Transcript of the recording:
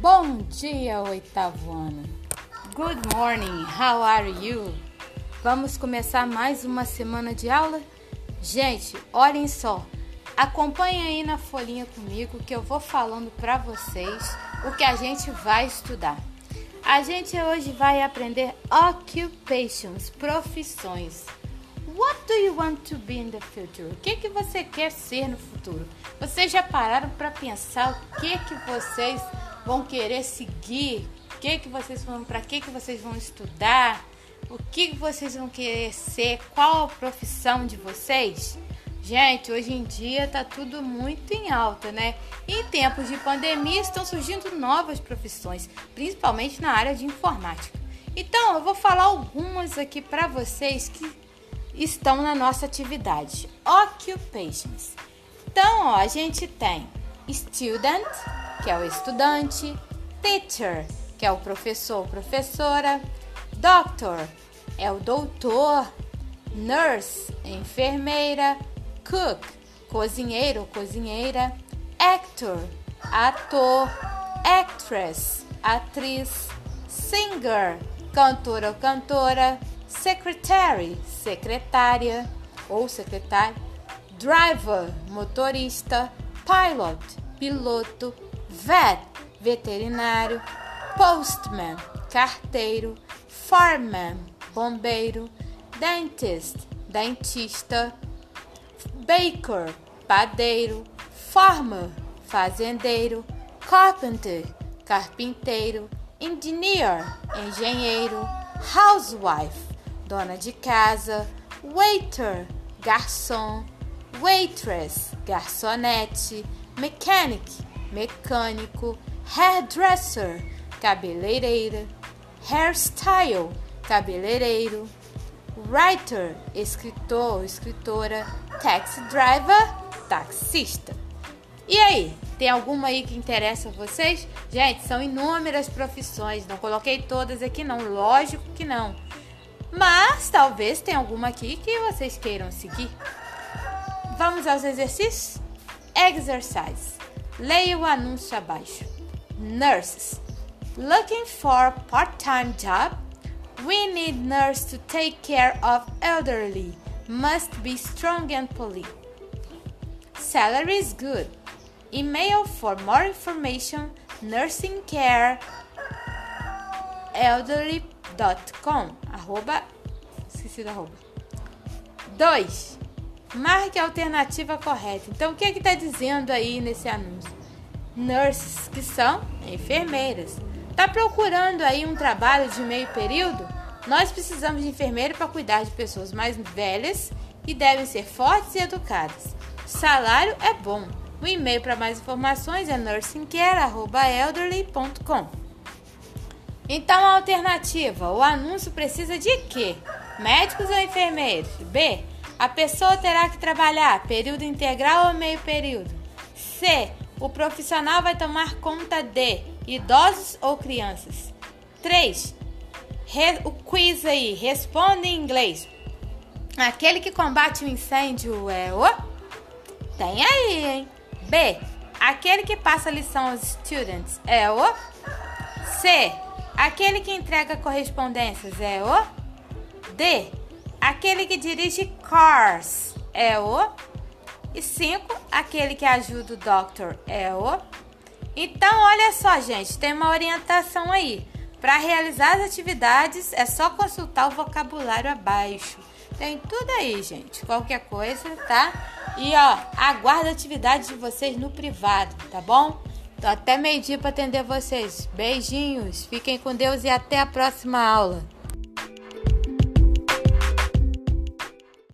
Bom dia, oitavo ano. Good morning, how are you? Vamos começar mais uma semana de aula? Gente, olhem só. Acompanhem aí na folhinha comigo que eu vou falando para vocês o que a gente vai estudar. A gente hoje vai aprender occupations, profissões. What do you want to be in the future? O que que você quer ser no futuro? Vocês já pararam para pensar o que que vocês vão querer seguir? O que que vocês vão para que que vocês vão estudar? O que vocês vão querer ser? Qual a profissão de vocês? Gente, hoje em dia tá tudo muito em alta, né? Em tempos de pandemia estão surgindo novas profissões, principalmente na área de informática. Então, eu vou falar algumas aqui para vocês que estão na nossa atividade. Occupations. Então, ó, a gente tem student, que é o estudante, teacher, que é o professor, professora, doctor, é o doutor, nurse, enfermeira, cook, cozinheiro, cozinheira, actor, ator, actress, atriz, singer, cantor ou cantora, secretary, secretária ou secretário, driver, motorista, pilot, piloto, vet, veterinário, postman, carteiro, fireman, bombeiro, dentist, dentista, baker, padeiro, farmer, fazendeiro, carpenter, carpinteiro, engineer, engenheiro, housewife, dona de casa, waiter, garçom, waitress, garçonete, mechanic, mecânico, hairdresser, cabeleireira, hairstyle, cabeleireiro, writer, escritor, escritora, taxi driver, taxista. E aí, tem alguma aí que interessa a vocês? Gente, são inúmeras profissões, não coloquei todas aqui não, lógico que não. Mas talvez tenha alguma aqui que vocês queiram seguir. Vamos aos exercícios? Exercise. Leia o anúncio abaixo. Nurses. Looking for part-time job? We need nurse to take care of elderly. Must be strong and polite. Salary is good. Email for more information nursing care elderly.com arroba esqueci da arroba 2. Marque a alternativa correta. Então, o que é que está dizendo aí nesse anúncio? Nurses, que são enfermeiras. Está procurando aí um trabalho de meio período? Nós precisamos de enfermeiro para cuidar de pessoas mais velhas e devem ser fortes e educadas. Salário é bom. O e-mail para mais informações é nursingcare.elderly.com. Então, a alternativa: o anúncio precisa de quê? Médicos ou enfermeiros? B. A pessoa terá que trabalhar período integral ou meio período? C. O profissional vai tomar conta de idosos ou crianças? 3. o quiz aí, responde em inglês. Aquele que combate o incêndio é o? Tem aí, hein? B. Aquele que passa lição aos students é o? C. Aquele que entrega correspondências é o? D. Aquele que dirige cars é o? E 5. Aquele que ajuda o doctor é o? Então, olha só, gente, tem uma orientação aí. Para realizar as atividades é só consultar o vocabulário abaixo. Tem tudo aí, gente. Qualquer coisa, tá? E ó, aguardo a atividade de vocês no privado, tá bom? Tô até meio-dia para atender vocês. Beijinhos, fiquem com Deus e até a próxima aula.